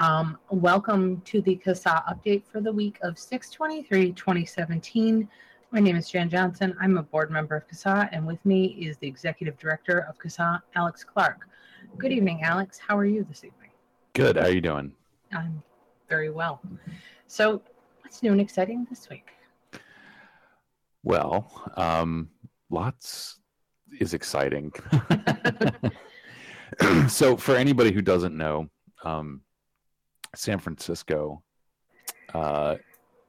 Um, welcome to the CASA update for the week of 623 2017. My name is Jan Johnson. I'm a board member of CASA, and with me is the executive director of CASA, Alex Clark. Good evening, Alex. How are you this evening? Good. How are you doing? I'm very well. So, what's new and exciting this week? Well, um, lots is exciting. so, for anybody who doesn't know, um, San Francisco uh,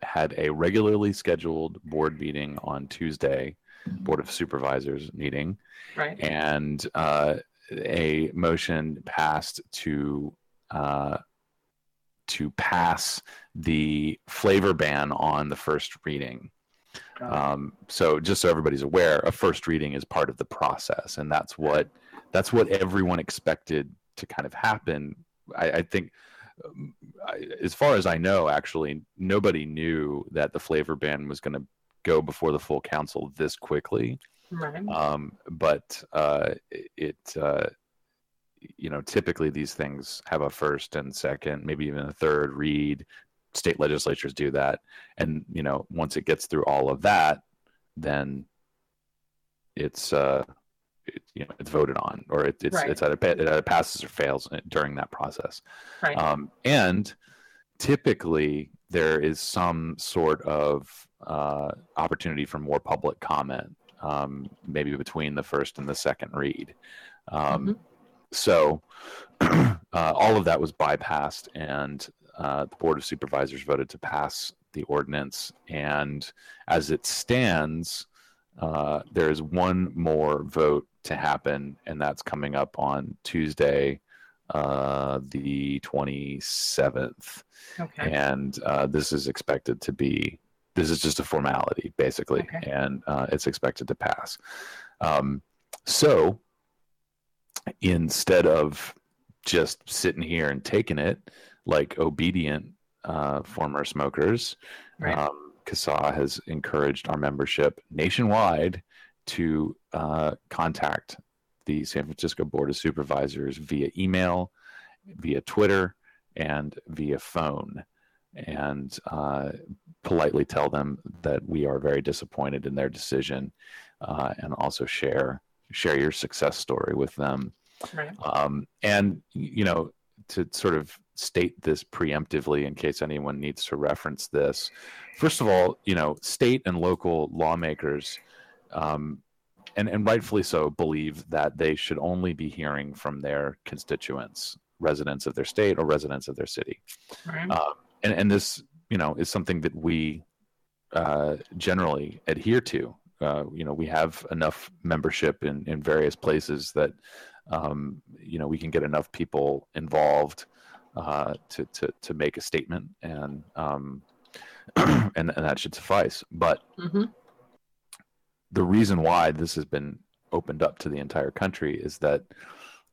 had a regularly scheduled board meeting on Tuesday, Board of Supervisors meeting, Right. and uh, a motion passed to uh, to pass the flavor ban on the first reading. Um, so just so everybody's aware, a first reading is part of the process, and that's what that's what everyone expected to kind of happen. I, I think, as far as I know, actually, nobody knew that the flavor ban was going to go before the full council this quickly. right. Um, but uh, it, uh, you know, typically these things have a first and second, maybe even a third read. State legislatures do that, and you know, once it gets through all of that, then it's uh, you know, it's voted on, or it, it's Right. it's either, it either passes or fails during that process. right. Um, and typically, there is some sort of uh, opportunity for more public comment, um, maybe between the first and the second read. Um, Mhm. So, uh, all of that was bypassed, and uh, the Board of Supervisors voted to pass the ordinance. And as it stands, uh, there is one more vote to happen, and that's coming up on Tuesday, uh, the 27th. okay. And uh, this is expected to be, this is just a formality, basically, Okay. and uh, it's expected to pass. Um, so instead of just sitting here and taking it like obedient uh, former smokers, Right. um, CASA has encouraged our membership nationwide to uh, contact the San Francisco Board of Supervisors via email, via Twitter, and via phone, and uh, politely tell them that we are very disappointed in their decision, uh, and also share share your success story with them. right. Um, and you know, to sort of state this preemptively in case anyone needs to reference this. First of all, you know, state and local lawmakers, um, and and rightfully so, believe that they should only be hearing from their constituents, residents of their state or residents of their city Right. um, and and this you know is something that we uh, generally adhere to. Uh, you know, we have enough membership in in various places that um, you know we can get enough people involved uh, to to to make a statement, and um, and and that should suffice. But hmm the reason why this has been opened up to the entire country is that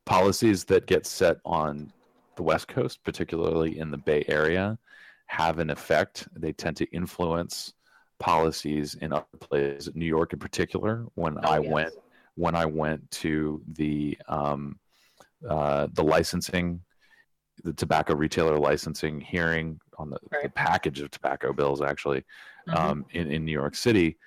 policies that get set on the West Coast, particularly in the Bay Area, have an effect. They tend to influence policies in other places. New York, in particular, when Oh, I yes. went when I went to the um, uh, the licensing, the tobacco retailer licensing hearing on the, the package of tobacco bills, actually, Mhm. um, in, in New York City,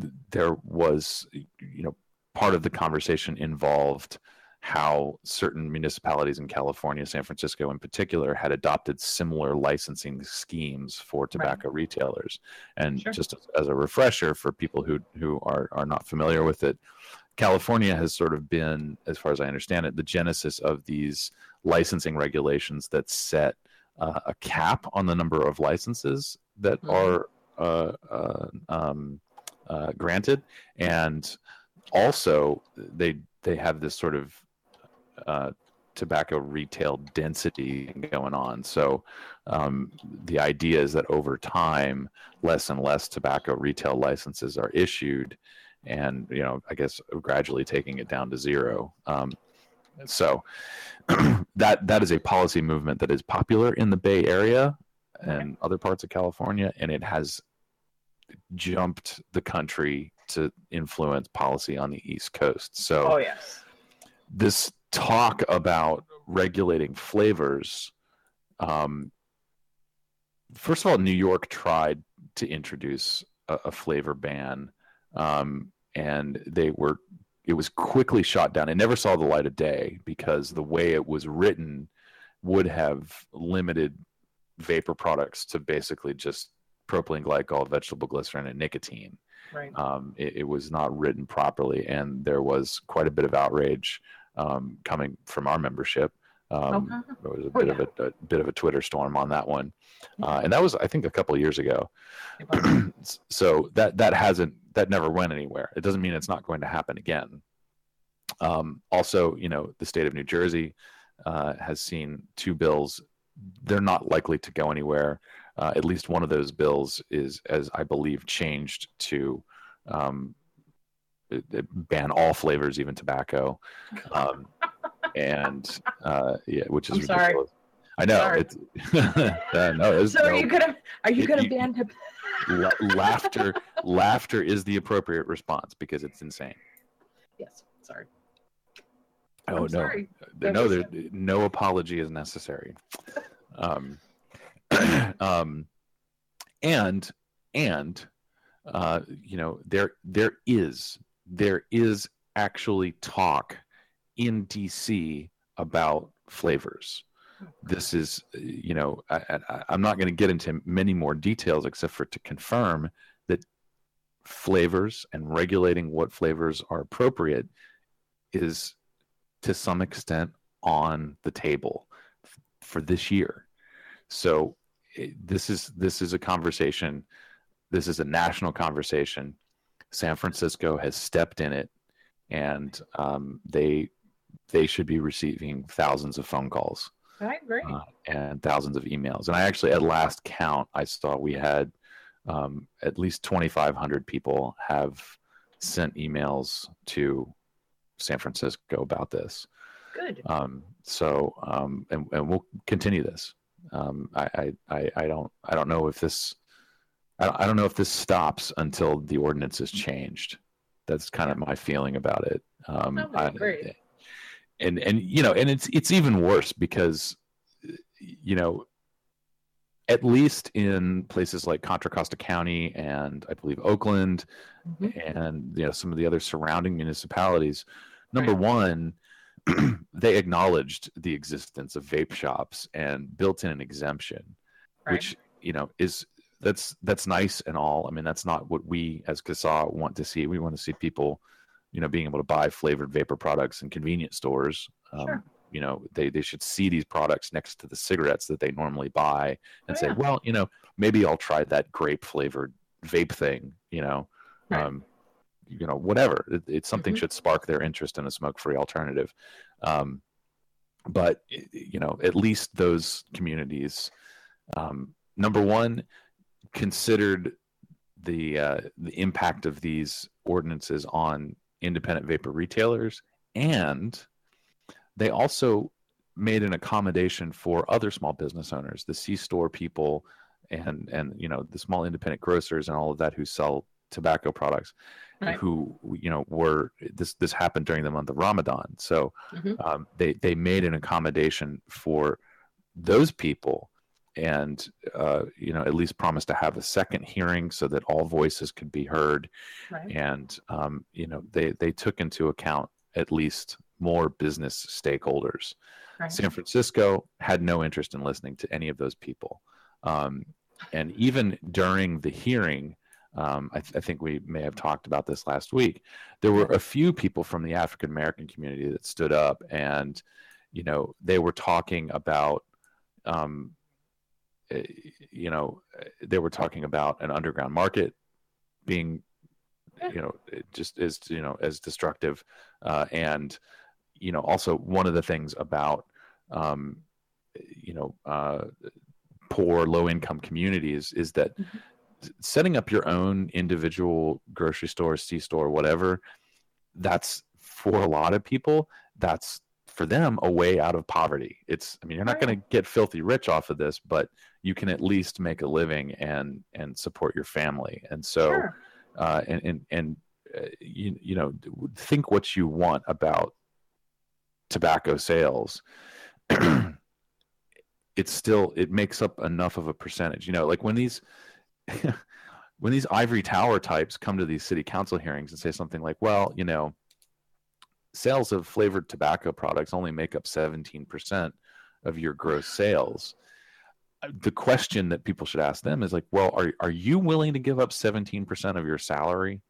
th- there was, you know, part of the conversation involved how certain municipalities in California, San Francisco in particular, had adopted similar licensing schemes for tobacco retailers. And Sure. just as- as a refresher for people who who are are not familiar with it, California has sort of been, as far as I understand it, the genesis of these licensing regulations that set uh, a cap on the number of licenses that Mhm. are uh, uh, um, uh, granted, and also they they have this sort of uh, tobacco retail density going on. So um, the idea is that over time, less and less tobacco retail licenses are issued, and you know, I guess gradually taking it down to zero. Um, so that that is a policy movement that is popular in the Bay Area and other parts of California, and it has jumped the country to influence policy on the East Coast. So Oh yes. this talk about regulating flavors um, first of all, New York tried to introduce a, a flavor ban, um, and they were it was quickly shot down. It never saw the light of day because the way it was written would have limited vapor products to basically just propylene glycol, vegetable glycerin, and nicotine. Right. Um, it, it, was not written properly, and there was quite a bit of outrage um, coming from our membership. Um, okay. There was a oh, bit yeah. of a, a, bit of a Twitter storm on that one, uh, and that was I think a couple of years ago. so that that hasn't that never went anywhere. It doesn't mean it's not going to happen again. Um, also, you know, the state of New Jersey uh, has seen two bills. They're not likely to go anywhere. Uh, at least one of those bills is, as I believe, changed to um, ban all flavors, even tobacco. Um, and uh, yeah, which is I'm ridiculous. Sorry. I know. Sorry. It's, uh, no, so are no, you gonna are you gonna ban tobacco? laughter laughter is the appropriate response because it's insane. Yes. Sorry. Oh I'm no, sorry. no, there, no apology is necessary. Um, um, and and uh, you know there there is there is actually talk in DC about flavors. This is, you know, I, am not going to get into many more details except for to confirm that flavors and regulating what flavors are appropriate is to some extent on the table for this year. So this is this is a conversation. This is a national conversation. San Francisco has stepped in it, and um, they they should be receiving thousands of phone calls. I agree. Uh, and thousands of emails. And I actually, at last count, I saw we had um, at least 2,500 people have sent emails to San Francisco about this. Good. Um, so, um, and, and we'll continue this. Um, I, I, I don't, I don't know if this, I don't know if this stops until the ordinance is changed. That's kind of my feeling about it. Um, I, and and you know, and it's it's even worse because you know, at least in places like Contra Costa County and I believe Oakland mm-hmm. and you know some of the other surrounding municipalities, number right. one, they acknowledged the existence of vape shops and built in an exemption, right. which you know is that's that's nice and all. I mean, that's not what we as CASA want to see. We want to see people you know, being able to buy flavored vapor products in convenience stores. Um, sure. You know, they, they should see these products next to the cigarettes that they normally buy and oh, say, yeah. well, you know, maybe I'll try that grape flavored vape thing, you know, right. um, you know, whatever. It, it's something mm-hmm. should spark their interest in a smoke free alternative. Um, but, you know, at least those communities, um, number one, considered the uh, the impact of these ordinances on independent vapor retailers and they also made an accommodation for other small business owners the c-store people and and you know the small independent grocers and all of that who sell tobacco products right. who you know were this this happened during the month of ramadan so mm-hmm. um, they they made an accommodation for those people and uh, you know at least promised to have a second hearing so that all voices could be heard right. and um, you know they they took into account at least more business stakeholders right. san francisco had no interest in listening to any of those people um, and even during the hearing um, I, th- I, think we may have talked about this last week. There were a few people from the African American community that stood up, and you know they were talking about um, you know, eh, they were talking about an underground market being, you know, just as you know as destructive, uh, and you know also one of the things about, um, you know, uh, poor low income communities is that mm-hmm. setting up your own individual grocery store, C store, whatever, that's for a lot of people that's for them a way out of poverty. It's I mean you're not going to get filthy rich off of this, but you can at least make a living and and support your family. And so sure. uh, and and and uh, you you know think what you want about tobacco sales. it's still it makes up enough of a percentage. You know, like when these when these ivory tower types come to these city council hearings and say something like, "Well, you know, sales of flavored tobacco products only make up 17% of your gross sales." Uh, the question that people should ask them is like, "Well, are are you willing to give up 17% of your salary?"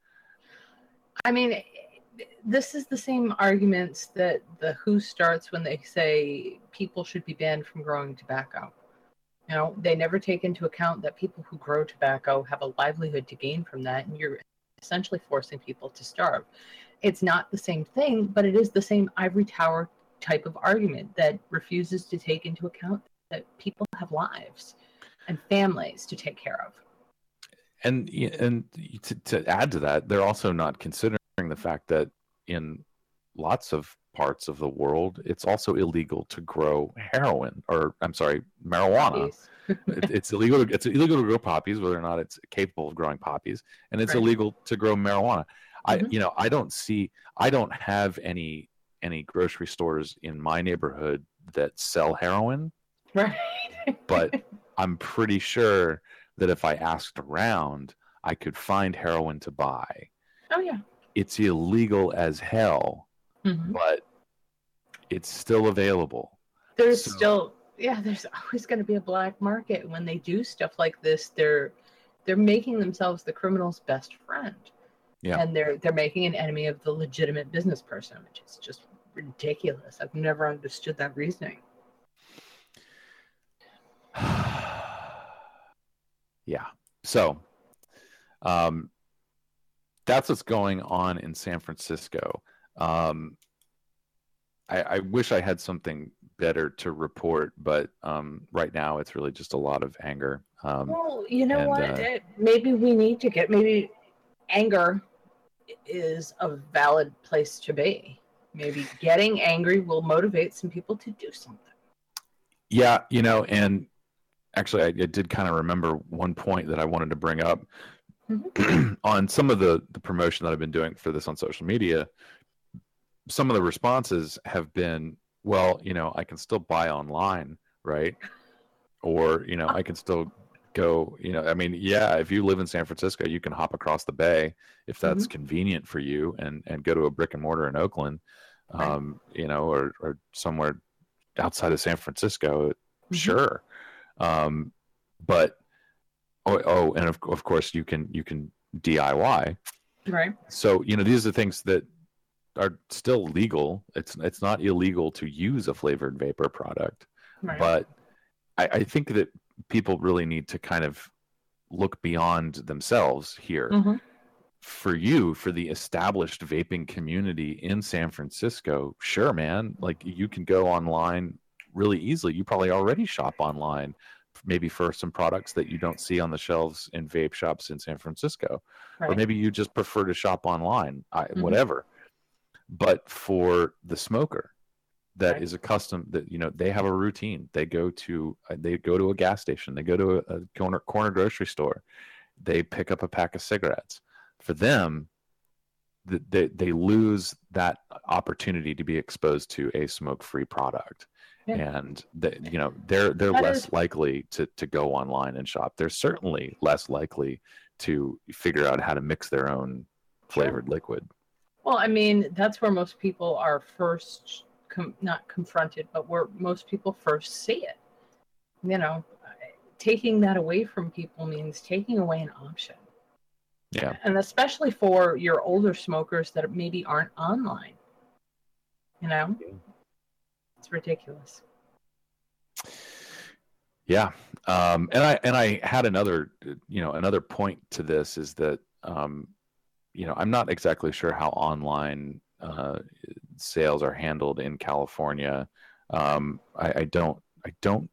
I mean, this is the same arguments that the WHO starts when they say people should be banned from growing tobacco. You know, they never take into account that people who grow tobacco have a livelihood to gain from that, and you're essentially forcing people to starve. It's not the same thing, but it is the same ivory tower type of argument that refuses to take into account that people have lives and families to take care of. And and to, to add to that, they're also not considering the fact that in lots of parts of the world, it's also illegal to grow heroin or I'm sorry, marijuana. it, it's illegal. To, it's illegal to grow poppies, whether or not it's capable of growing poppies, and it's right. illegal to grow marijuana. Mm-hmm. I, you know, I don't see. I don't have any any grocery stores in my neighborhood that sell heroin. Right. but I'm pretty sure that if I asked around, I could find heroin to buy. Oh yeah. It's illegal as hell mm-hmm. but it's still available. There's so, still yeah, there's always going to be a black market when they do stuff like this. They're they're making themselves the criminal's best friend. Yeah. And they're they're making an enemy of the legitimate business person, which is just ridiculous. I've never understood that reasoning. yeah. So, um, that's what's going on in San Francisco. Um, I, I, wish I had something better to report, but um, right now it's really just a lot of anger. Um, well, you know and, what? Uh, maybe we need to get maybe anger is a valid place to be. Maybe getting angry will motivate some people to do something. Yeah, you know, and actually, I, I did kind of remember one point that I wanted to bring up mm-hmm. on some of the the promotion that I've been doing for this on social media some of the responses have been, well, you know, I can still buy online, right? Or, you know, I can still go, you know, I mean, yeah, if you live in San Francisco, you can hop across the bay if that's mm-hmm. convenient for you and, and go to a brick and mortar in Oakland, um, you know, or, or somewhere outside of San Francisco, mm-hmm. sure. Um, but, oh, oh, and of, of course you can, you can DIY. Right. So, you know, these are things that are still legal. It's it's not illegal to use a flavored vapor product, right. but I, I, think that people really need to kind of look beyond themselves here. Mm-hmm. For you, for the established vaping community in San Francisco, sure, man. Like you can go online really easily. You probably already shop online, maybe for some products that you don't see on the shelves in vape shops in San Francisco, right. or maybe you just prefer to shop online. I, mm-hmm. Whatever but for the smoker that right. is accustomed that you know they have a routine they go to uh, they go to a gas station they go to a, a corner corner grocery store they pick up a pack of cigarettes for them they, they lose that opportunity to be exposed to a smoke-free product yeah. and you know they're they're that less is... likely to to go online and shop they're certainly less likely to figure out how to mix their own flavored sure. liquid well, I mean, that's where most people are first, com- not confronted, but where most people first see it. You know, taking that away from people means taking away an option. Yeah. And especially for your older smokers that maybe aren't online. You know. It's ridiculous. Yeah. Um, and I, and I had another, you know, another point to this is that, um, you know, I'm not exactly sure how online uh, sales are handled in California. Um, I, I, don't, I don't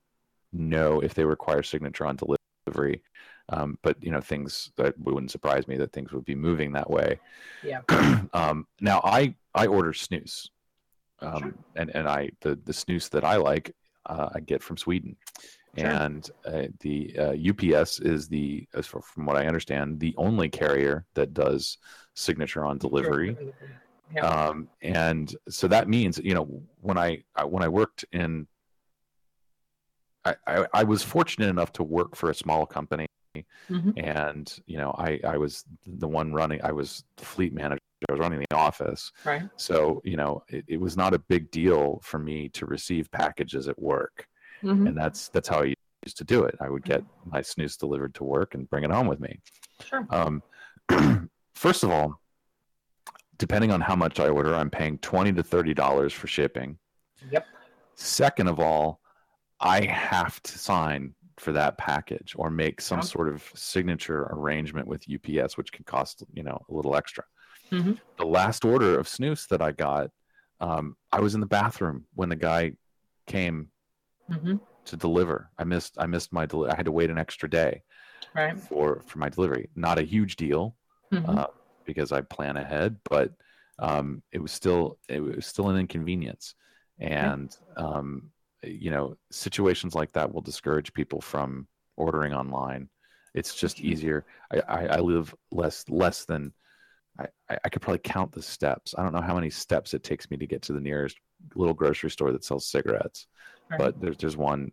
know if they require signature on delivery. Um, but you know, things that wouldn't surprise me that things would be moving that way. Yeah. um, now, I I order snus, um, sure. and and I the the snus that I like uh, I get from Sweden. Sure. And uh, the uh, UPS is the, as far, from what I understand, the only carrier that does signature on delivery. Yeah. Um, and so that means, you know, when I when I worked in I, I, I was fortunate enough to work for a small company Mhm. and you know I, I was the one running i was fleet manager i was running the office Right. so you know it, it was not a big deal for me to receive packages at work Mhm. and that's that's how i used to do it i would get my snus delivered to work and bring it home with me Sure. um, first of all depending on how much i order i'm paying 20 to 30 dollars for shipping Yep. second of all i have to sign for that package or make some Yeah. sort of signature arrangement with ups which can cost you know a little extra Mhm. the last order of snus that i got um, i was in the bathroom when the guy came hmm to deliver i missed i missed my deli- i had to wait an extra day Right. for for my delivery not a huge deal Mhm. uh, because I plan ahead, but um, it was still it was still an inconvenience, and um, you know situations like that will discourage people from ordering online. It's just Mhm. easier. I, I, I live less less than I, I I could probably count the steps. I don't know how many steps it takes me to get to the nearest little grocery store that sells cigarettes, Right. but there's there's one,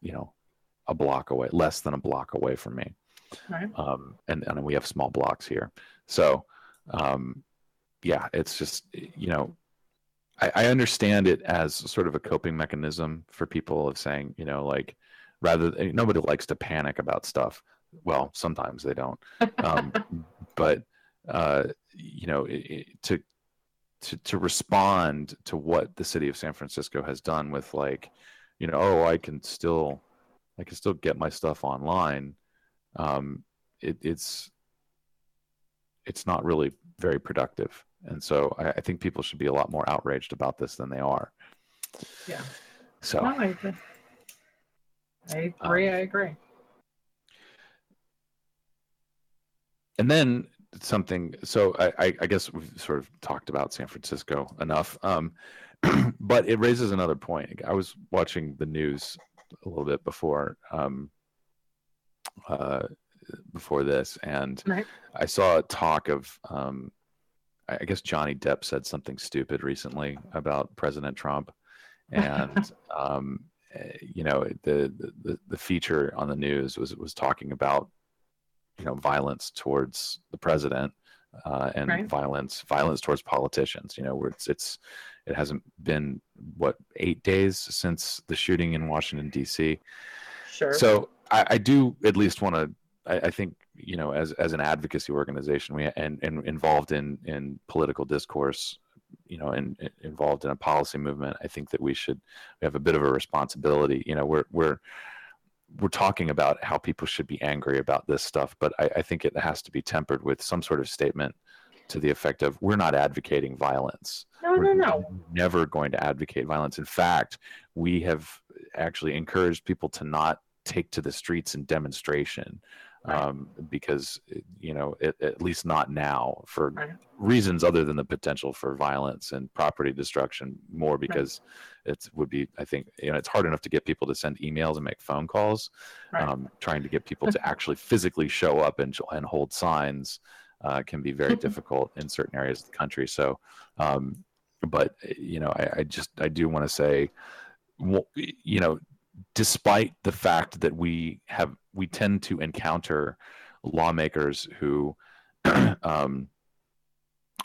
you know, a block away, less than a block away from me Right. um, and and we have small blocks here. So, um, yeah, it's just you know, I, I understand it as sort of a coping mechanism for people of saying you know like rather nobody likes to panic about stuff. Well, sometimes they don't, um, but uh, you know it, it- to to to respond to what the city of San Francisco has done with like you know oh I can still I can still get my stuff online um, it, it's it's not really very productive, and so I, I think people should be a lot more outraged about this than they are. Yeah. So No, I agree. I agree. Um, I agree. and then something. So I, I, I guess we've sort of talked about San Francisco enough, um, but it raises another point. I was watching the news a little bit before um, uh, before this, and Right. I saw a talk of, um, I guess Johnny Depp said something stupid recently about President Trump, and um, eh, you know the, the the feature on the news was was talking about you know violence towards the president uh, and Right. violence violence towards politicians. You know where it's it's it hasn't been what eight days since the shooting in Washington D.C. Sure. So I, I do at least want to. I, I think you know, as as an advocacy organization, we and, and involved in in political discourse, you know, and, and involved in a policy movement. I think that we should we have a bit of a responsibility. You know, we're we're we're talking about how people should be angry about this stuff, but I, I think it has to be tempered with some sort of statement to the effect of we're not advocating violence no, no, we're no. never going to advocate violence. In fact, we have actually encouraged people to not take to the streets in demonstration Right. um, because, you know, it, at least not now for Right. reasons other than the potential for violence and property destruction, more because it would be, I think, you know, it's hard enough to get people to send emails and make phone calls. Right. Um, trying to get people to actually physically show up and, and hold signs uh, can be very difficult in certain areas of the country. So, um, but you know, I, I just I do want to say, you know, despite the fact that we have we tend to encounter lawmakers who um,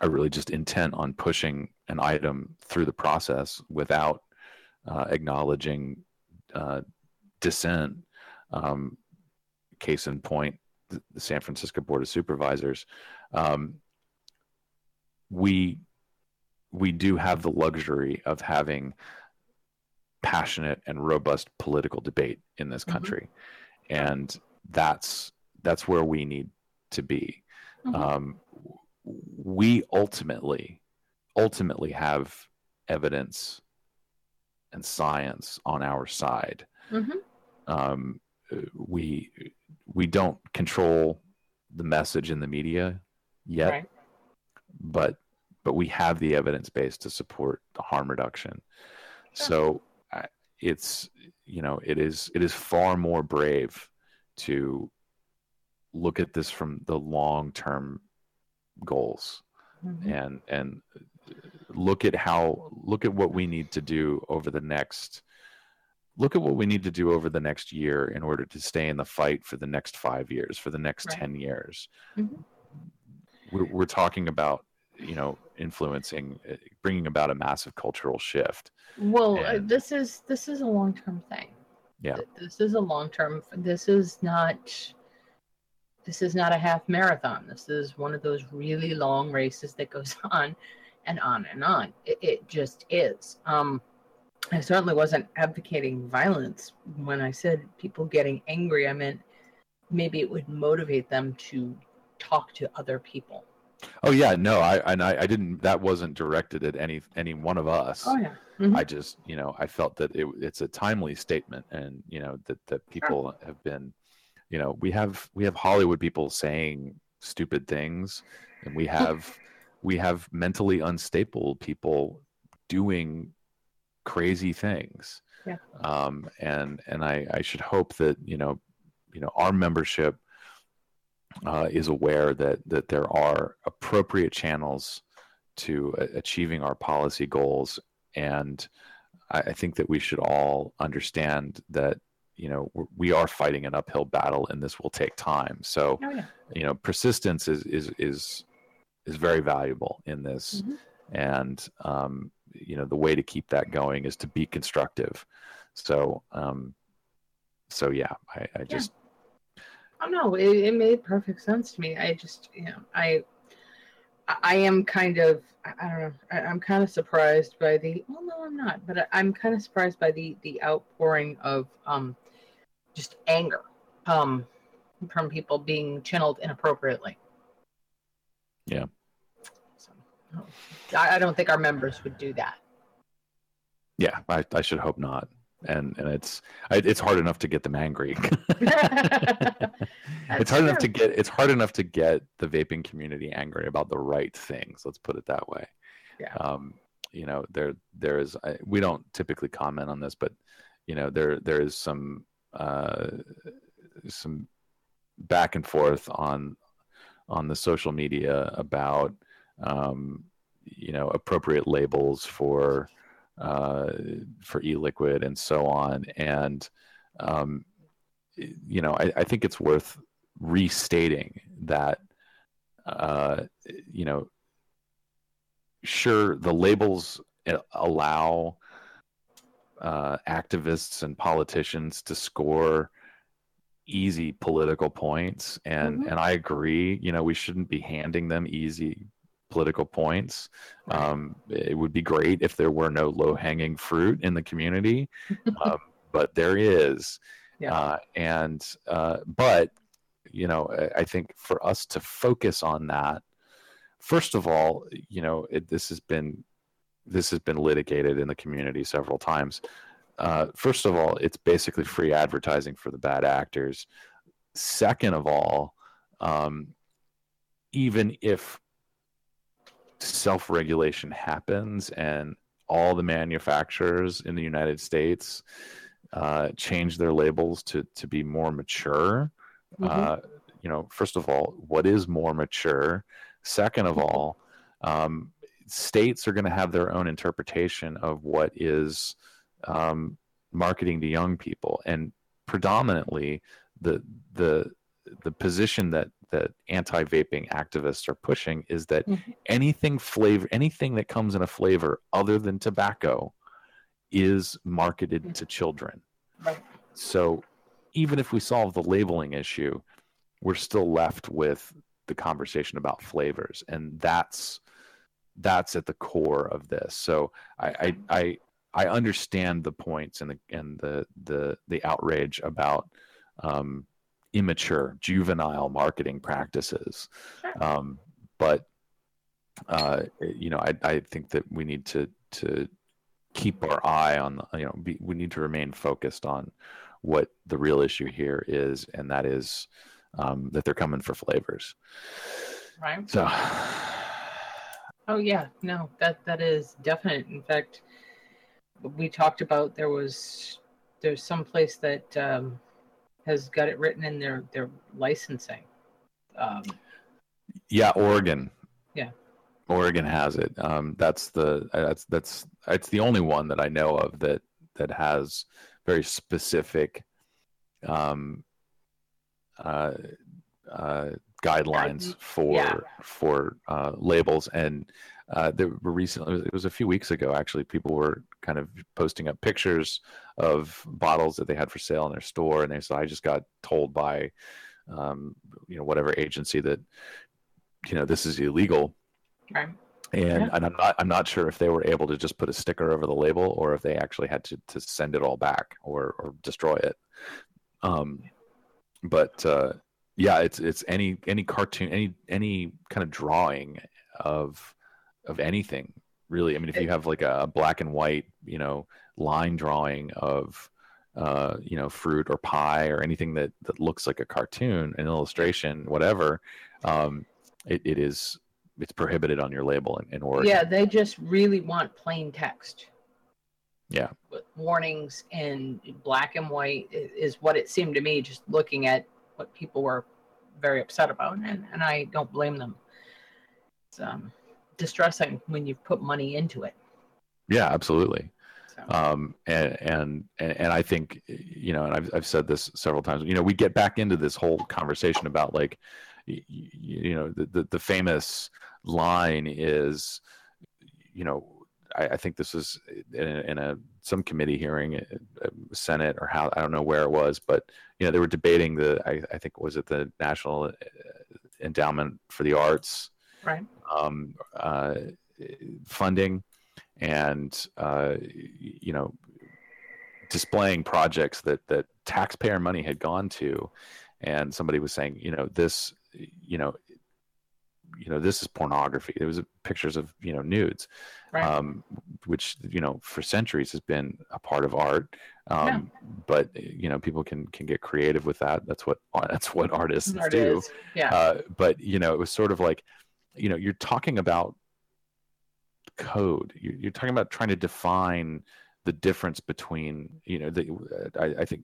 are really just intent on pushing an item through the process without uh, acknowledging uh, dissent. Um, case in point, the, San Francisco Board of Supervisors. Um, we we do have the luxury of having passionate and robust political debate in this Mhm. country, and that's that's where we need to be. Mhm. Um, we ultimately ultimately have evidence and science on our side. Mhm. Um, we we don't control the message in the media yet, Right. but but we have the evidence base to support the harm reduction. Sure. So it's you know it is it is far more brave to look at this from the long term goals Mhm. and and look at how look at what we need to do over the next look at what we need to do over the next year in order to stay in the fight for the next five years, for the next Right. 10 years. Mhm. We're, we're talking about, you know, influencing, uh, bringing about a massive cultural shift. Well, uh, And- this is this is a long term thing. Yeah. This is a long term. This is not. This is not a half marathon. This is one of those really long races that goes on, and on and on. It, it just is. Um, I certainly wasn't advocating violence when I said people getting angry. I meant maybe it would motivate them to talk to other people. Oh yeah, no, I and I, I didn't. That wasn't directed at any any one of us. Oh yeah. Mhm. I just, you know, I felt that it, it's a timely statement, and you know that that people have been, you know, we have we have Hollywood people saying stupid things, and we have we have mentally unstable people doing crazy things. Yeah. Um, and and I I should hope that you know, you know, our membership uh, is aware that that there are appropriate channels to a- achieving our policy goals. And I, I think that we should all understand that you know we're- we are fighting an uphill battle and this will take time. So Oh yeah. you know persistence is is is is very valuable in this. Mhm. and um, you know the way to keep that going is to be constructive. So um so yeah i, I just Oh no, it, it made perfect sense to me. I just, you know, I, I am kind of, I don't know, I, I'm kind of surprised by the. Well, no, I'm not, but I, I'm kind of surprised by the the outpouring of um, just anger, um, from people being channeled inappropriately. Yeah. So, I, I don't think our members would do that. yeah i, I should hope not and and it's I, it's hard enough to get them angry. It's hard enough to get it's hard enough to get the vaping community angry about the right things let's put it that way. Yeah. um you know there there is I, we don't typically comment on this but you know there there is some uh some back and forth on on the social media about um you know appropriate labels for for e-liquid and so on and um you know I, I think it's worth restating that uh you know sure the labels uh, allow uh activists and politicians to score easy political points and Mhm. and i agree you know we shouldn't be handing them easy political points um, it would be great if there were no low hanging fruit in the community, um, but there is. Yeah. Uh, and uh, but you know, I- I think for us to focus on that, first of all, you know, it, this has been this has been litigated in the community several times. Uh, first of all, it's basically free advertising for the bad actors. Second of all, um, even if self regulation happens and all the manufacturers in the United States uh, change their labels to, to be more mature, Mhm. uh, you know, first of all, what is more mature? Second of all, um, states are going to have their own interpretation of what is um, marketing to young people, and predominantly the the the position that that anti-vaping activists are pushing is that Mhm. anything flavor anything that comes in a flavor other than tobacco is marketed Mhm. to children Right. so even if we solve the labeling issue, we're still left with the conversation about flavors, and that's that's at the core of this. So I I I, I understand the points and the and the the the outrage about um, immature, juvenile marketing practices, Sure. um, but uh, you know I I think that we need to to keep our eye on you know be, we need to remain focused on what the real issue here is and that is um, that they're coming for flavors Right. so Oh yeah, no, that that is definite. In fact, we talked about there was there's some place that um, has got it written in their their licensing. Um, yeah oregon Yeah. oregon has it um, that's the that's that's it's the only one that i know of that that has very specific um, uh, uh, guidelines for yeah. for uh, labels and uh, there were recently it was a few weeks ago actually people were kind of posting up pictures of bottles that they had for sale in their store and they said i just got told by um, you know whatever agency that you know this is illegal Right. and, Yeah. and i'm not i'm not sure if they were able to just put a sticker over the label or if they actually had to, to send it all back or or destroy it um but uh yeah it's it's any any cartoon any any kind of drawing of of anything really i mean if you have like a black and white you know line drawing of uh you know fruit or pie or anything that that looks like a cartoon an illustration whatever um it, it is it's prohibited on your label in, in Oregon. Yeah, they just really want plain text. Yeah. With warnings in black and white is what it seemed to me, just looking at what people were very upset about. And, and I don't blame them. It's um, distressing when you've put money into it. Yeah, absolutely. So, um, and, and and I think you know, and I've I've said this several times. You know, we get back into this whole conversation about like, y- y- you know, the the, the famous line is, you know, I, I think this was in a, in a some committee hearing, uh, Senate or how I don't know where it was, but you know, they were debating the I, I think was it the National Endowment for the Arts right. um, uh, funding and uh, you know displaying projects that that taxpayer money had gone to and somebody was saying you know this you know you know this is pornography there was pictures of you know nudes Right. um, which you know for centuries has been a part of art um, but you know people can can get creative with that that's what that's what artists it do is. Yeah. uh, but you know, it was sort of like, you know, you're talking about code. You- You're talking about trying to define the difference between, you know, the, I, I think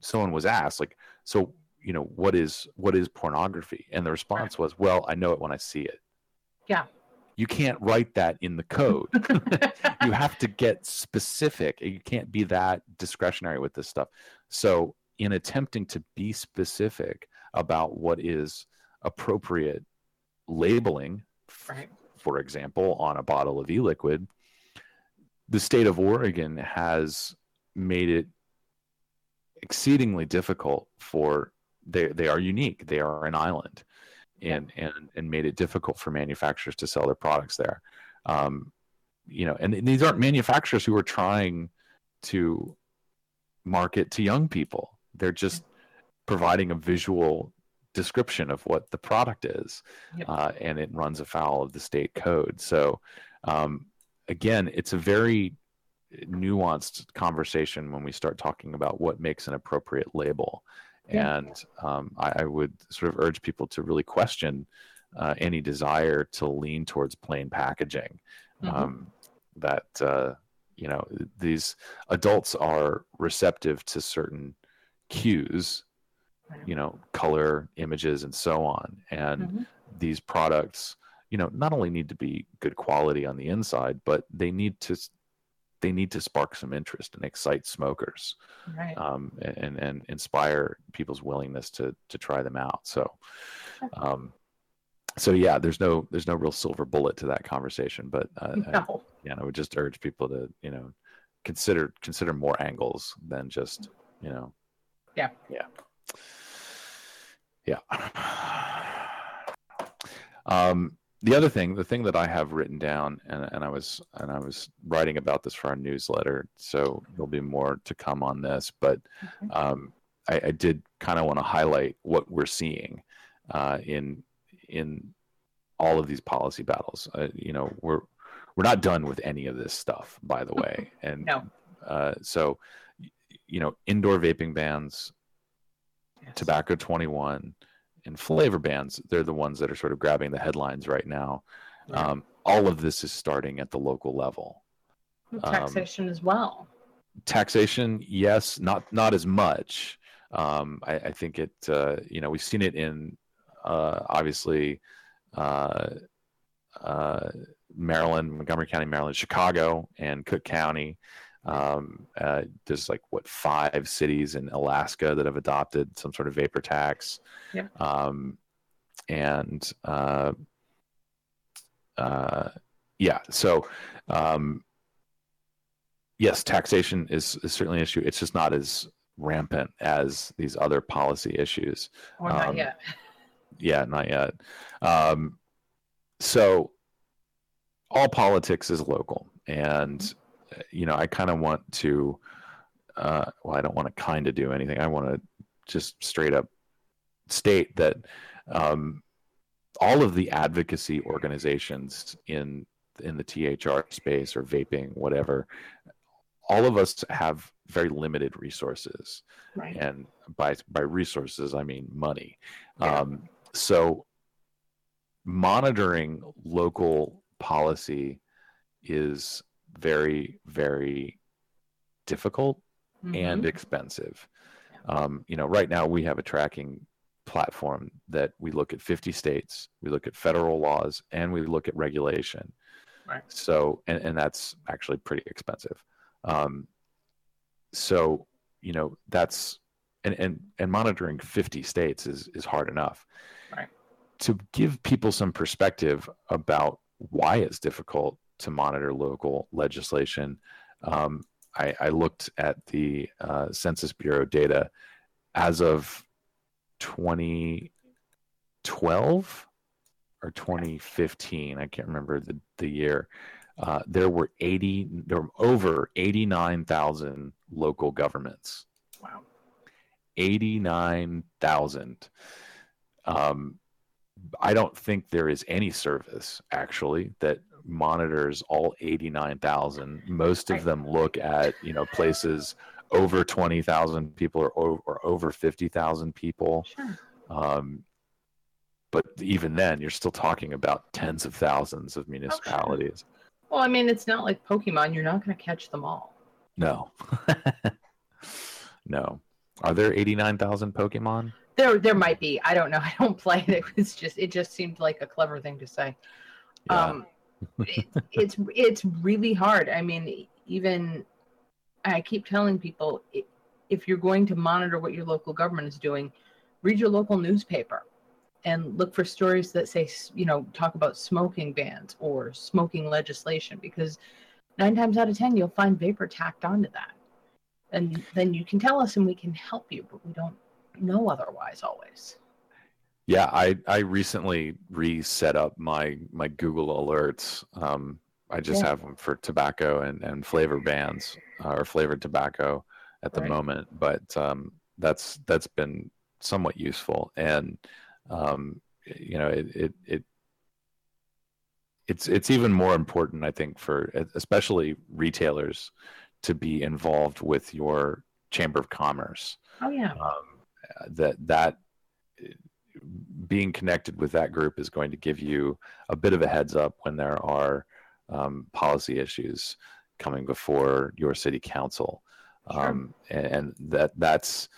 someone was asked, like, so, you know, what is what is pornography? And the response was, well, I know it when I see it. Yeah. You can't write that in the code. you have to get specific. You can't be that discretionary with this stuff. So, in attempting to be specific about what is appropriate labeling, right. for example, on a bottle of e liquid, the state of Oregon has made it exceedingly difficult for they they are unique. They are an island, and and and made it difficult for manufacturers to sell their products there. Um, you know, and these aren't manufacturers who are trying to market to young people. They're just providing a visual description of what the product is, Yep. uh, and it runs afoul of the state code. So, um, again, it's a very nuanced conversation when we start talking about what makes an appropriate label. Yeah. And um, I, I would sort of urge people to really question uh, any desire to lean towards plain packaging. Mhm. Um, that uh, you know these adults are receptive to certain cues, you know, color, images, and so on. And Mhm. these products, you know, not only need to be good quality on the inside, but they need to they need to spark some interest and excite smokers Right. um, and and inspire people's willingness to to try them out. So, um, so yeah, there's no there's no real silver bullet to that conversation, but uh, I, no. yeah, I would just urge people to you know consider consider more angles than just you know Yeah. yeah yeah. Um, the other thing, the thing that I have written down, and, and I was and I was writing about this for our newsletter, so there'll be more to come on this. But um, I, I did kind of want to highlight what we're seeing uh, in in all of these policy battles. Uh, you know, we're we're not done with any of this stuff, by the way. And No. uh, so, you know, indoor vaping bans, Yes. tobacco 21 and flavor bands, they're the ones that are sort of grabbing the headlines right now Right. um, all of this is starting at the local level um, Taxation as well. taxation yes not not as much um, I, I think it uh, you know we've seen it in uh, obviously uh, uh, maryland montgomery county maryland chicago and cook county Um, uh, there's like what five cities in Alaska that have adopted some sort of vapor tax. Yeah. Um, and uh, uh, yeah, so um, yes, taxation is, is certainly an issue. It's just not as rampant as these other policy issues. Or not Um, yet. Yeah, not yet. Um, so all politics is local, and uh, you know, I kind of want to. Uh, well, I don't want to kind of do anything. I want to just straight up state that um, all of the advocacy organizations in in the THR space or vaping, whatever, all of us have very limited resources Right. and by by resources I mean money. Yeah. Um, so monitoring local policy is very very difficult and Mhm. expensive. Um, you know, right now we have a tracking platform that we look at 50 states, we look at federal laws, and we look at regulation. Right. So, and, and that's actually pretty expensive. Um, so, you know, that's and and and monitoring 50 states is is hard enough. Right. To give people some perspective about why it's difficult to monitor local legislation, um, I, I looked at the uh, Census Bureau data as of 2012 or 2015. I can't remember the, the year. Uh, there were 80, there were over 89,000 local governments. Wow. 89,000. Um, I don't think there is any service actually that monitors all 89,000. Most of them look at, you know, places over 20,000 people or, or over 50,000 people. Sure. Um, but even then, you're still talking about tens of thousands of municipalities. Well, I mean, it's not like Pokemon. You're not going to catch them all. No. no. Are there 89,000 Pokemon? There, there might be. I don't know. I don't play it. It was just, it just seemed like a clever thing to say. Yeah. Um, it, it's, it's really hard. I mean, even I keep telling people, if you're going to monitor what your local government is doing, read your local newspaper and look for stories that say, you know, talk about smoking bans or smoking legislation, because nine times out of ten, you'll find vapor tacked onto that. And then you can tell us and we can help you, but we don't know otherwise always. Yeah, I I recently reset up my my Google alerts. Um, I just Yeah. have them for tobacco and and flavor bans uh, or flavored tobacco at the Right. moment, but um, that's that's been somewhat useful, and um, you know it it it it's it's even more important, I think, for especially retailers to be involved with your chamber of commerce Oh yeah. um, that that being connected with that group is going to give you a bit of a heads up when there are um, policy issues coming before your city council. Sure. um, and, and that that's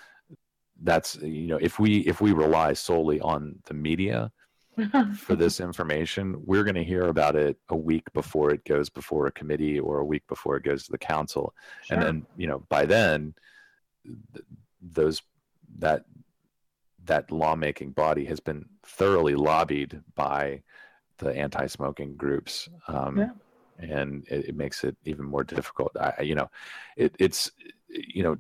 that's you know if we if we rely solely on the media for this information we're going to hear about it a week before it goes before a committee or a week before it goes to the council. And then you know by then th- those that that lawmaking body has been thoroughly lobbied by the anti-smoking groups um, Yeah. and it, it makes it even more difficult I, you know it, it's you know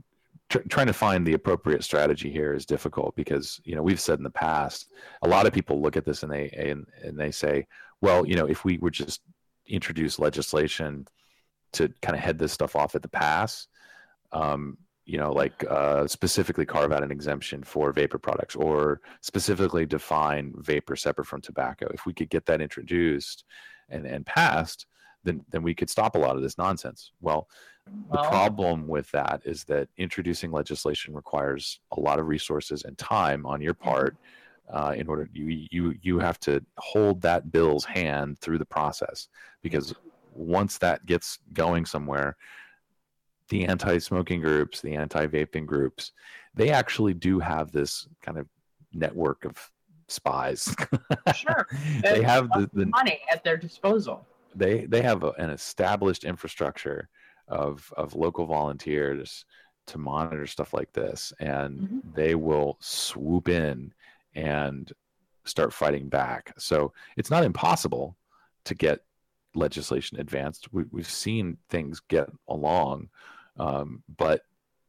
tr- trying to find the appropriate strategy here is difficult because you know we've said in the past a lot of people look at this and they and, and they say well you know if we would just introduce legislation to kind of head this stuff off at the pass um, you know like uh, specifically carve out an exemption for vapor products or specifically define vapor separate from tobacco. If we could get that introduced and and passed then then we could stop a lot of this nonsense. Well the Well, problem with that is that introducing legislation requires a lot of resources and time on your part. Uh, in order, you you you have to hold that bill's hand through the process. Because once that gets going somewhere, the anti-smoking groups, the anti-vaping groups, they actually do have this kind of network of spies. Sure. they have the, the money at their disposal. they they have a, an established infrastructure of of local volunteers to monitor stuff like this, and Mhm. they will swoop in and start fighting back. So it's not impossible to get legislation advanced. We, we've seen things get along, um, but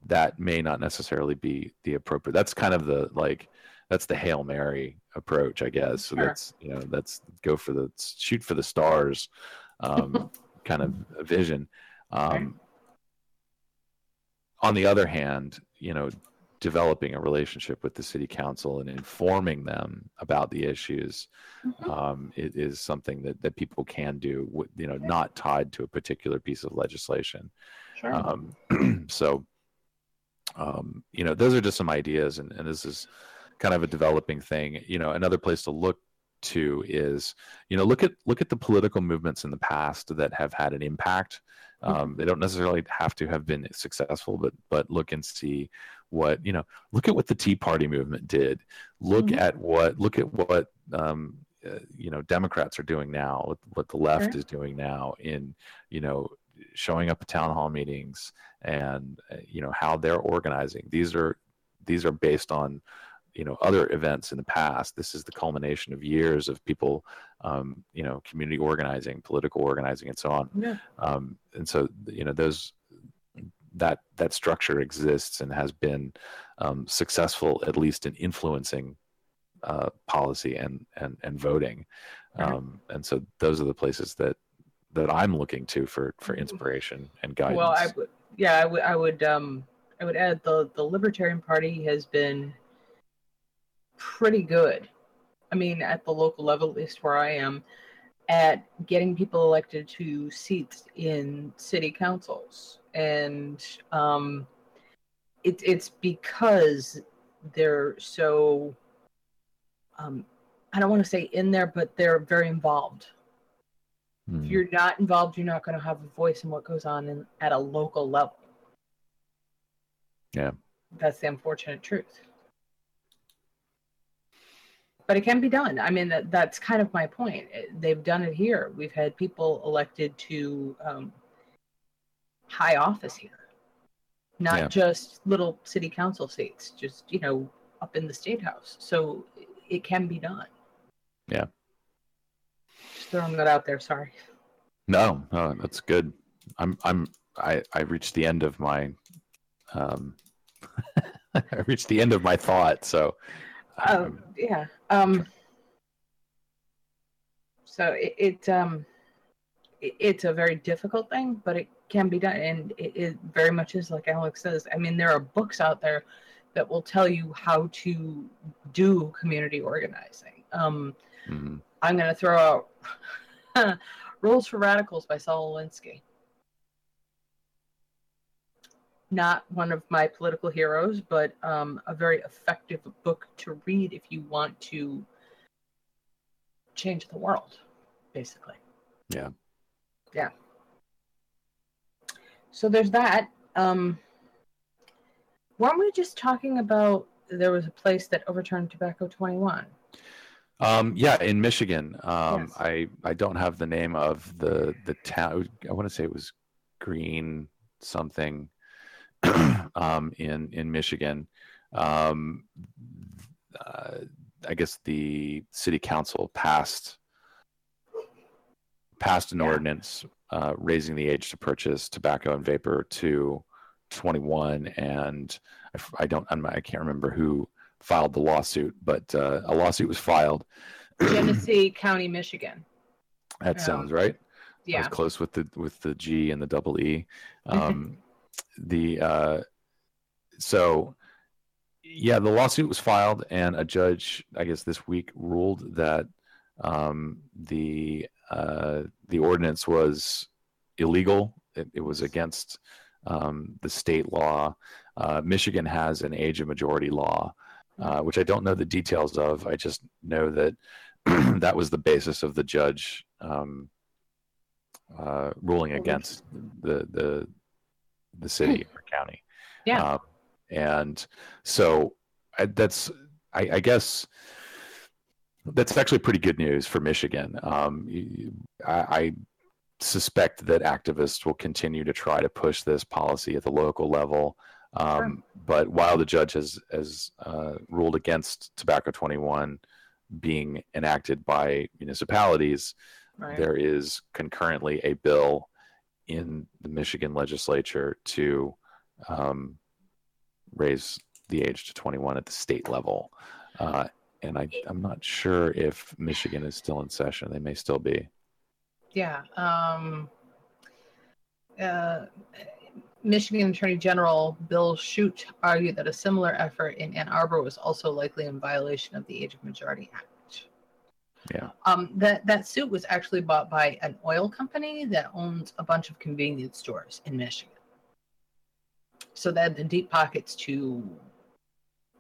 that may not necessarily be the appropriate. That's kind of the like that's the hail mary approach, I guess. So Sure. that's you know that's go for the shoot for the stars um, kind of vision. Um, On the other hand, you know, developing a relationship with the city council and informing them about the issues Mhm. um, it is something that, that people can do, wi- you know, not tied to a particular piece of legislation. Sure. Um, so, um, you know, those are just some ideas, and, and this is kind of a developing thing. You know, another place to look to is, you know, look at look at the political movements in the past that have had an impact. Um, they don't necessarily have to have been successful, but but look and see what you know. Look at what the Tea Party movement did. Look Mhm. at what look at what um, uh, you know Democrats are doing now. What, what the left Sure. is doing now in you know showing up at town hall meetings and uh, you know how they're organizing these are these are based on you know other events in the past this is the culmination of years of people um, you know community organizing political organizing and so on yeah. um, and so you know those that that structure exists and has been um, successful at least in influencing uh, policy and and and voting Right. um, and so those are the places that that I'm looking to for for inspiration and guidance. Well, I would, yeah, I would, I would, um, I would add the the Libertarian Party has been pretty good. I mean, at the local level, at least where I am, at getting people elected to seats in city councils, and um, it's it's because they're so. Um, I don't want to say in there, but they're very involved Hmm. if you're not involved, you're not going to have a voice in what goes on in, at a local level. Yeah. That's the unfortunate truth. But it can be done. I mean, that, that's kind of my point. They've done it here. We've had people elected to um, high office here, not Yeah. just little city council seats, just, you know, up in the state house. So it can be done. Yeah. Just throwing that out there. Sorry. No, no, that's good. I'm I'm I I reached the end of my um I reached the end of my thought. So Oh um, yeah. Um. So it, it um, it, it's a very difficult thing, but it can be done, and it, it very much is like Alex says. I mean, there are books out there that will tell you how to do community organizing. Um, mhm. I'm going to throw out Rules for Radicals by Saul Alinsky. Not one of my political heroes, but um, a very effective book to read if you want to change the world, basically. Yeah. Yeah. So there's that. Um, weren't we just talking about there was a place that overturned Tobacco 21? Um, yeah, in Michigan. Um, Yes. I I don't have the name of the the town. I want to say it was Green something. um, in in Michigan. Um, uh, I guess the city council passed passed an ordinance uh, raising the age to purchase tobacco and vapor to 21, and I, I don't I'm, I can't remember who filed the lawsuit, but uh, a lawsuit was filed. Genesee County, Michigan. that Yeah. sounds right. I Yeah. was close with the with the G and the double E. Um, the uh, so yeah, the lawsuit was filed, and a judge, I guess, this week ruled that um, the uh, the ordinance was illegal. It, it was against um, the state law. Uh, Michigan has an age of majority law, uh, which I don't know the details of. I just know that that was the basis of the judge um, uh, ruling against the the the city or county. Yeah. Um, and so I, that's I, I guess that's actually pretty good news for Michigan. Um, I, I suspect that activists will continue to try to push this policy at the local level. Um, sure. But while the judge has has uh, ruled against Tobacco 21 being enacted by municipalities, right. there is concurrently a bill in the Michigan legislature to um, raise the age to 21 at the state level. Uh, and I, I'm not sure if Michigan is still in session. They may still be. Yeah. Um, uh, Michigan Attorney General Bill Schuette argued that a similar effort in Ann Arbor was also likely in violation of the Age of Majority Act. Yeah. Um, that that suit was actually bought by an oil company that owns a bunch of convenience stores in Michigan. So they had the deep pockets to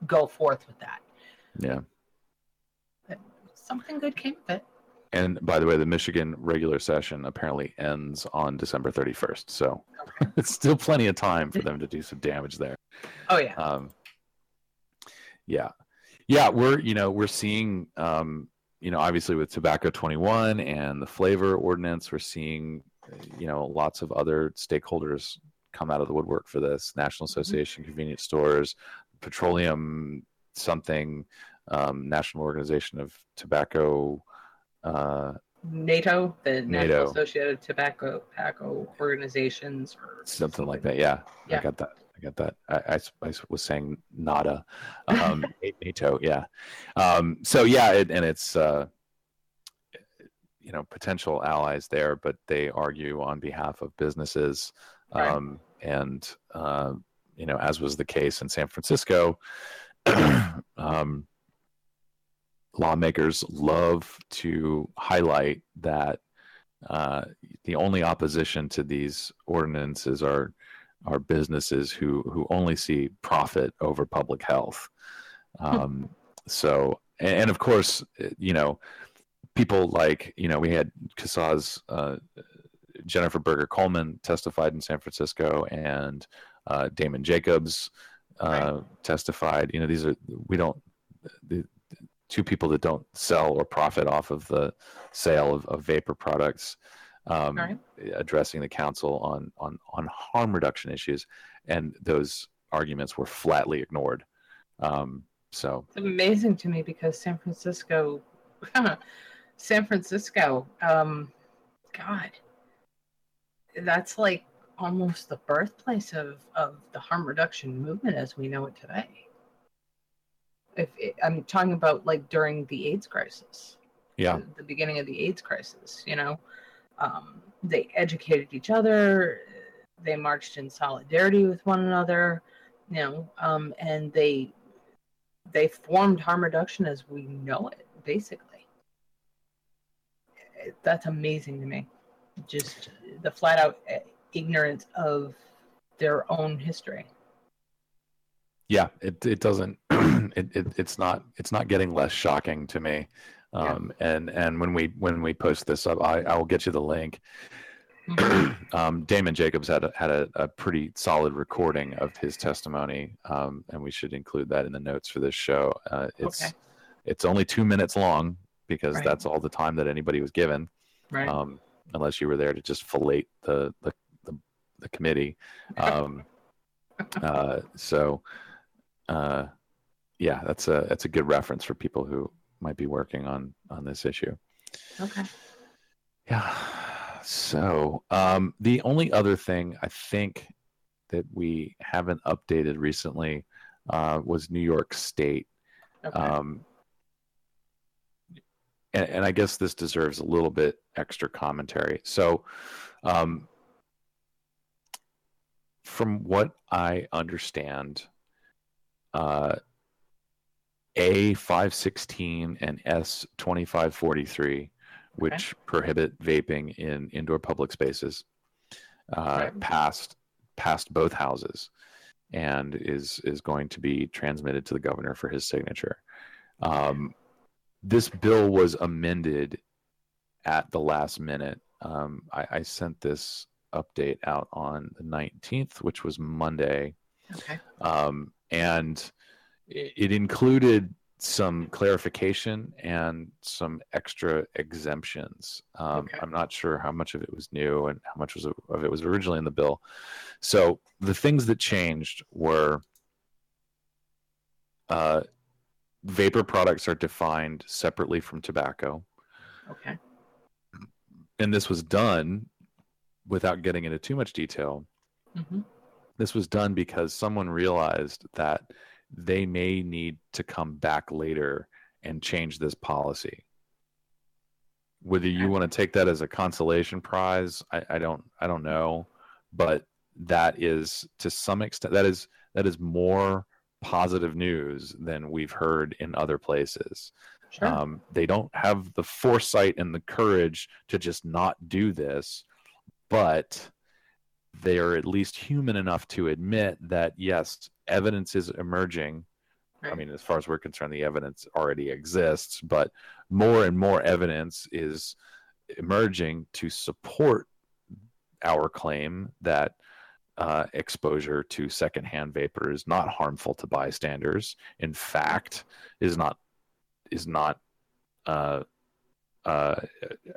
go forth with that. Yeah. But something good came of it. And by the way, the Michigan regular session apparently ends on December 31st. So it's still plenty of time for them to do some damage there. Oh yeah. Um, yeah. Yeah, we're you know, we're seeing um, you know, obviously with tobacco 21 and the flavor ordinance, we're seeing you know, lots of other stakeholders come out of the woodwork for this. National mm-hmm. Association mm-hmm. Convenience Stores, Petroleum something, um, National Organization of Tobacco uh, NATO, the NATO. National Associated Tobacco Tobacco Organizations, or something, something like that. Yeah, yeah, I got that. I got that. I, I, I was saying NADA, um, NATO. Yeah. Um, so yeah, it, and it's uh, you know potential allies there, but they argue on behalf of businesses, um, right. and uh, you know as was the case in San Francisco. um, lawmakers love to highlight that uh, the only opposition to these ordinances are are businesses who who only see profit over public health. Hmm. Um, so, and, and, of course, you know, people like you know we had CASAA's uh, Jennifer Berger Coleman testified in San Francisco, and uh, Damon Jacobs uh, right. testified. You know, these are we don't the, two people that don't sell or profit off of the sale of, of vapor products, um, right. addressing the council on, on, on harm reduction issues. And those arguments were flatly ignored. Um, so it's amazing to me because San Francisco, San Francisco, um, God, that's like almost the birthplace of, of the harm reduction movement as we know it today if it, I'm talking about like during the AIDS crisis, yeah, the, the beginning of the AIDS crisis, you know, um, they educated each other, they marched in solidarity with one another, you know, um, and they they formed harm reduction as we know it, basically. That's amazing to me. Just the flat out eh, ignorance of their own history yeah it, it doesn't it, it, it's not it's not getting less shocking to me um, yeah. and and when we when we post this up i, I will get you the link mm-hmm. um, damon jacobs had a, had a, a, pretty solid recording of his testimony um, and we should include that in the notes for this show uh, it's okay. it's only two minutes long because right. that's all the time that anybody was given right. Um, unless you were there to just fillet the the, the, the committee um, uh, so uh, yeah, that's a that's a good reference for people who might be working on on this issue. Okay. Yeah. So um, the only other thing I think that we haven't updated recently uh, was New York State. Okay. Um, and, and, I guess this deserves a little bit extra commentary. So, um, from what I understand, uh, A516 and S2543, which okay. prohibit vaping in indoor public spaces, uh, passed passed both houses and is is going to be transmitted to the governor for his signature. Um, this bill was amended at the last minute. Um, I, I, sent this update out on the 19th, which was Monday. Okay. Um, and it included some clarification and some extra exemptions. Um, Okay. I'm not sure how much of it was new and how much was of it was originally in the bill. So the things that changed were uh, vapor products are defined separately from tobacco, Okay. and this was done without getting into too much detail. hmm This was done because someone realized that they may need to come back later and change this policy. Whether you want to take that as a consolation prize, I, I don't I don't know, but that is to some extent that is that is more positive news than we've heard in other places. Sure. Um, they don't have the foresight and the courage to just not do this, but they are at least human enough to admit that yes, evidence is emerging. I mean, as far as we're concerned, the evidence already exists, but more and more evidence is emerging to support our claim that uh, exposure to secondhand vapor is not harmful to bystanders. In fact, is not is not uh, uh,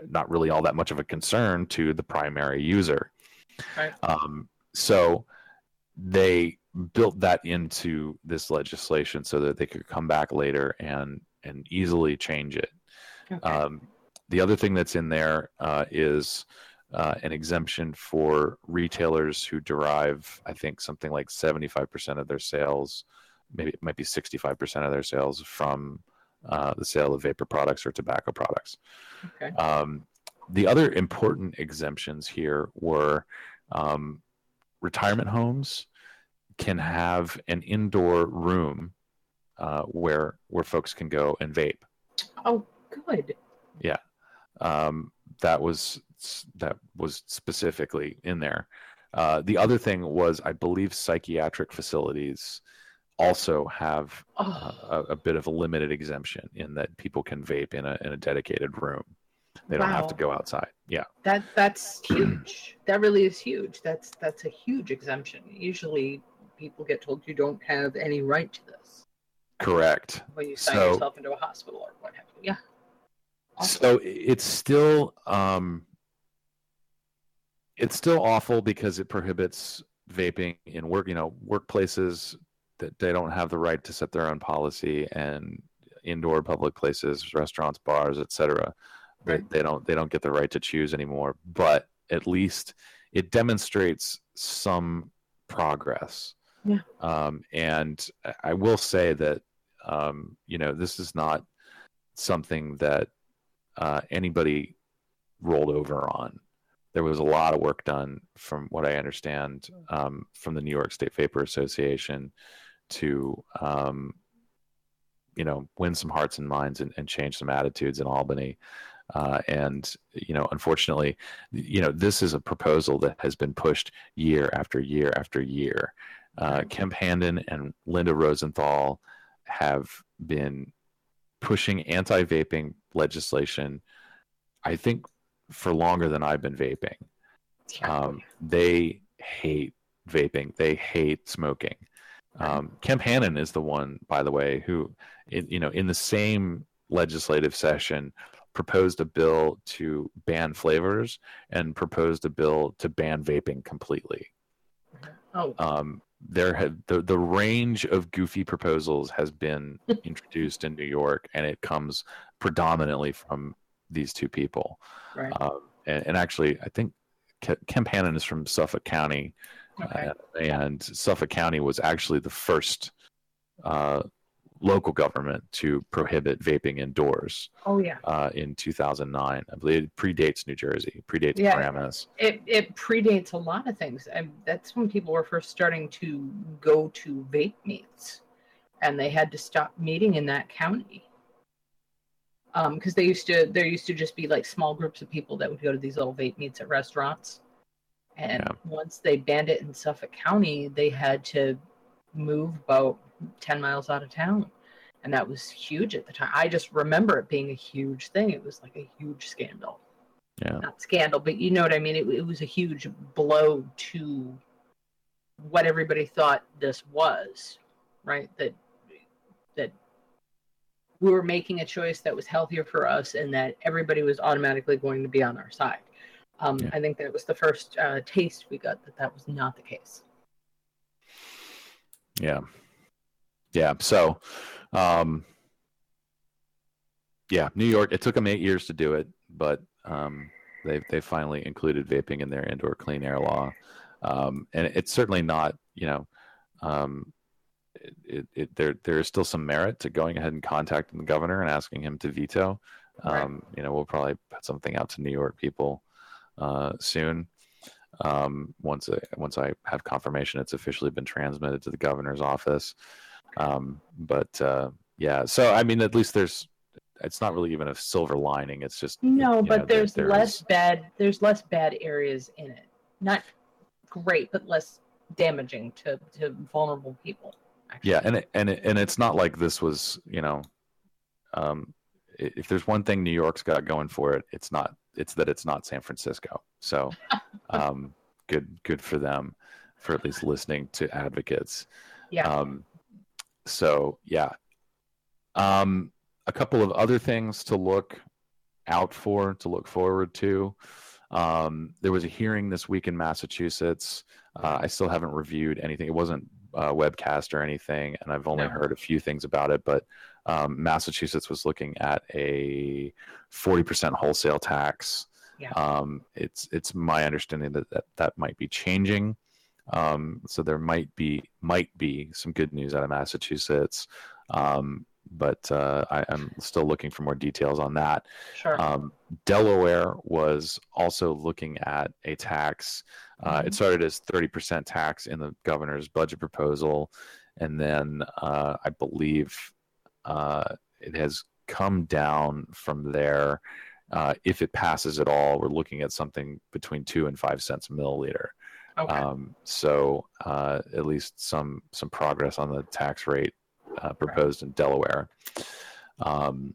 not really all that much of a concern to the primary user. Right. Um, so they built that into this legislation so that they could come back later and and easily change it. Okay. Um, the other thing that's in there uh, is uh, an exemption for retailers who derive, I think, something like 75% of their sales, maybe it might be 65% of their sales from uh, the sale of vapor products or tobacco products. okay. Um, the other important exemptions here were um, retirement homes can have an indoor room uh, where where folks can go and vape. Oh, good. Yeah, um, that was that was specifically in there. Uh, the other thing was, I believe, psychiatric facilities also have Oh, a, a bit of a limited exemption in that people can vape in a in a dedicated room. They don't have to go outside. Yeah. that that's huge. that really is huge. That's that's a huge exemption. Usually, people get told you don't have any right to this Correct. when you sign So- yourself into a hospital or what have you. Yeah. Awesome. So it's still um, it's still awful because it prohibits vaping in work. You know, workplaces that they don't have the right to set their own policy, and indoor public places, restaurants, bars, etc. They, Right. they don't they don't get the right to choose anymore. But at least it demonstrates some progress. Yeah. Um, and I- will say that um, you know this is not something that uh, anybody rolled over on. There was a lot of work done, from what I understand, um, from the New York State Vapor Association to, um, you know, win some hearts and minds and, and change some attitudes in Albany. Uh, and you know, unfortunately, you know, this is a proposal that has been pushed year after year after year. Uh, Kemp Hannon and Linda Rosenthal have been pushing anti-vaping legislation i think for longer than i've been vaping. Um, they hate vaping. They hate smoking. Um, kemp hannon is the one by the way who in, you know in the same legislative session proposed a bill to ban flavors and proposed a bill to ban vaping completely. Oh, um, there had the, the range of goofy proposals has been introduced in New York, and it comes predominantly from these two people. right. Um, and, and actually, I think Ke- Kemp Hannon is from Suffolk County, Okay. uh, and Suffolk County was actually the first uh, local government to prohibit vaping indoors oh, yeah. uh, in 2009. I believe it predates New Jersey, predates Yeah. Paramus. It it predates a lot of things. And that's when people were first starting to go to vape meets, and they had to stop meeting in that county. Um, because they used to, there used to just be like small groups of people that would go to these little vape meets at restaurants. And Yeah. once they banned it in Suffolk County, they had to move about 10 miles out of town. And that was huge at the time. I just remember it being a huge thing. It was like a huge scandal Yeah. not scandal, but you know what I mean. It, it was a huge blow to what everybody thought this was, right? That that we were making a choice that was healthier for us and that everybody was automatically going to be on our side. Um, Yeah. I think that was the first uh, taste we got that that was not the case. Yeah. Yeah. So, um, yeah, New York, it took them eight years to do it, but um, they they finally included vaping in their indoor clean air law. Um, and it's certainly not, you know, um, it, it, it, there there is still some merit to going ahead and contacting the governor and asking him to veto. Right. Um, you know, we'll probably put something out to New York people uh, soon. Um, once once I have confirmation, it's officially been transmitted to the governor's office. Um, but uh, yeah, so I mean, at least there's. It's not really even a silver lining. It's just No, but know, there- there's there less bad. There's less bad areas in it. Not great, but less damaging to to vulnerable people. actually. Yeah, and it, and it, and it's not like this was, you know, um, if there's one thing New York's got going for it, it's not. It's that it's not San Francisco. So, um, good good for them for at least listening to advocates. Yeah. Um, so yeah, um, a couple of other things to look out for, to look forward to. Um, there was a hearing this week in Massachusetts. Uh, I still haven't reviewed anything. It wasn't uh, webcast or anything, and I've only No. heard a few things about it. But um, Massachusetts was looking at a forty percent wholesale tax. Yeah. Um, it's it's my understanding that that, that might be changing. Um, so there might be might be some good news out of Massachusetts, um, but uh, I, I'm still looking for more details on that. Sure. Um, Delaware was also looking at a tax. Uh, It Mhm. started as 30% tax in the governor's budget proposal, and then uh, I believe uh, it has come down from there. Uh, if it passes at all, we're looking at something between two and five cents a milliliter. Okay. Um, so uh, at least some some progress on the tax rate uh, proposed in Delaware. Um,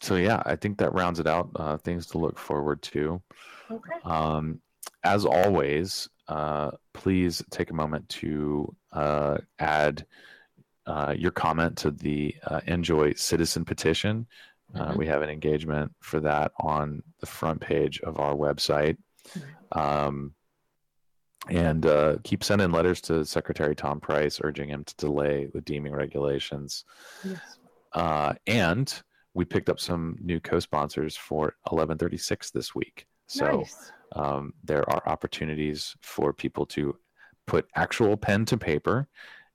so yeah, I think that rounds it out. Uh, things to look forward to. okay. Um, as always, uh, please take a moment to uh, add uh, your comment to the uh, Enjoy Citizen petition. Uh, Mhm. we have an engagement for that on the front page of our website. Um, and uh, keep sending letters to Secretary Tom Price urging him to delay the deeming regulations. Yes. Uh, and we picked up some new co-sponsors for 1136 this week. So nice. um, there are opportunities for people to put actual pen to paper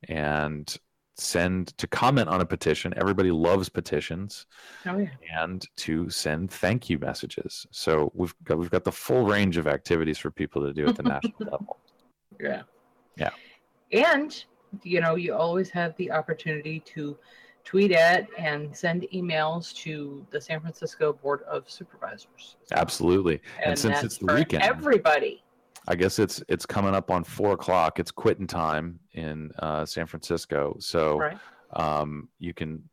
and send to comment on a petition. Everybody loves petitions Oh yeah. and to send thank you messages. So we've got we've got the full range of activities for people to do at the national level. Yeah. Yeah. And you know, you always have the opportunity to tweet at and send emails to the San Francisco Board of Supervisors. Absolutely. And, since it's the weekend, everybody. I guess it's it's coming up on four o'clock. It's quitting time in uh, San Francisco, so Right. um, you can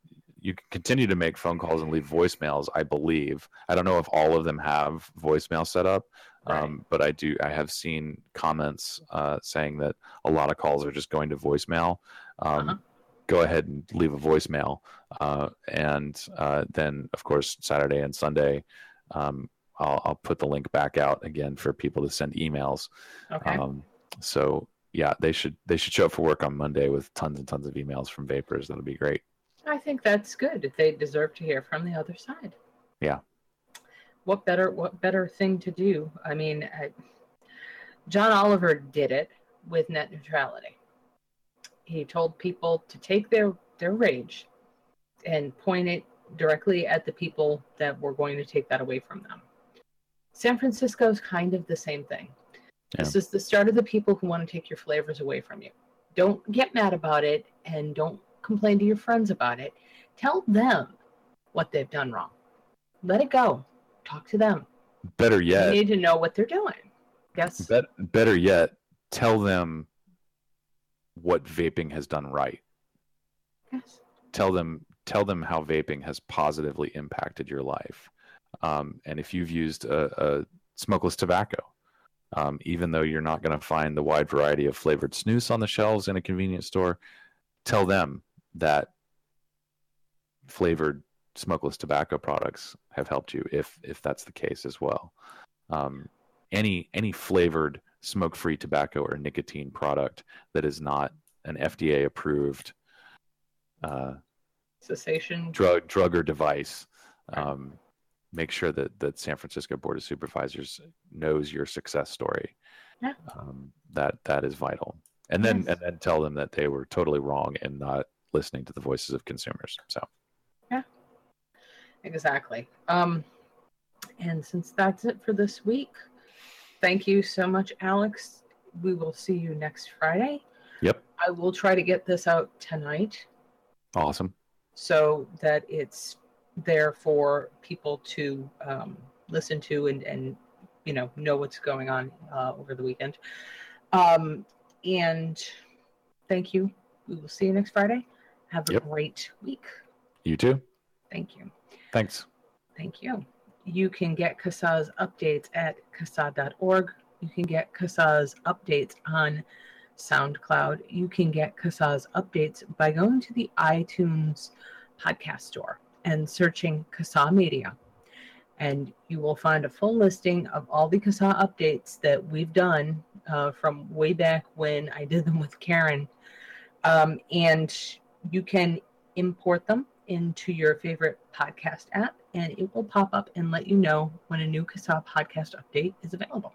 you can continue to make phone calls and leave voicemails. I believe. I don't know if all of them have voicemail set up, um, but I do. I have seen comments uh, saying that a lot of calls are just going to voicemail. Um, Uh-huh. Go ahead and leave a voicemail, uh, and uh, then of course Saturday and Sunday. Um, I'll, I'll put the link back out again for people to send emails. Okay. Um, so yeah, they should they should show up for work on Monday with tons and tons of emails from vapers. That'll be great. I think that's good. They deserve to hear from the other side. Yeah. What better what better thing to do? I mean, I, John Oliver did it with net neutrality. He told people to take their their rage and point it directly at the people that were going to take that away from them. San Francisco is kind of the same thing. This is the start of the people who want to take your flavors away from you. Don't get mad about it and don't complain to your friends about it. Tell them what they've done wrong. Let it go. Talk to them. Better yet, You need to know what they're doing. Yes. bet, better yet, tell them what vaping has done right. Yes. Tell them tell them how vaping has positively impacted your life. Um, and if you've used a, a smokeless tobacco, um, even though you're not going to find the wide variety of flavored snus on the shelves in a convenience store, tell them that flavored smokeless tobacco products have helped you, if if that's the case as well. Um, any any flavored smoke-free tobacco or nicotine product that is not an FDA approved uh, cessation drug drug or device. Um, make sure that that San Francisco Board of Supervisors knows your success story. Yeah. Um, that that is vital. And then Yes. and then tell them that they were totally wrong in not listening to the voices of consumers. So Yeah. exactly um and since that's it for this week thank you so much alex we will see you next friday Yep. i will try to get this out tonight awesome. so that it's there for people to um, listen to and, and you know know what's going on uh, over the weekend um, and thank you we will see you next friday have a Yep. great week You too. thank you Thanks. Thank you. You can get CASAA's updates at CASAA.org. You can get CASAA's updates on SoundCloud. You can get CASAA's updates by going to the iTunes podcast store and searching CASAA Media. And you will find a full listing of all the CASAA updates that we've done uh, from way back when I did them with Karen. Um, and you can import them into your favorite podcast app, and it will pop up and let you know when a new CASAA podcast update is available.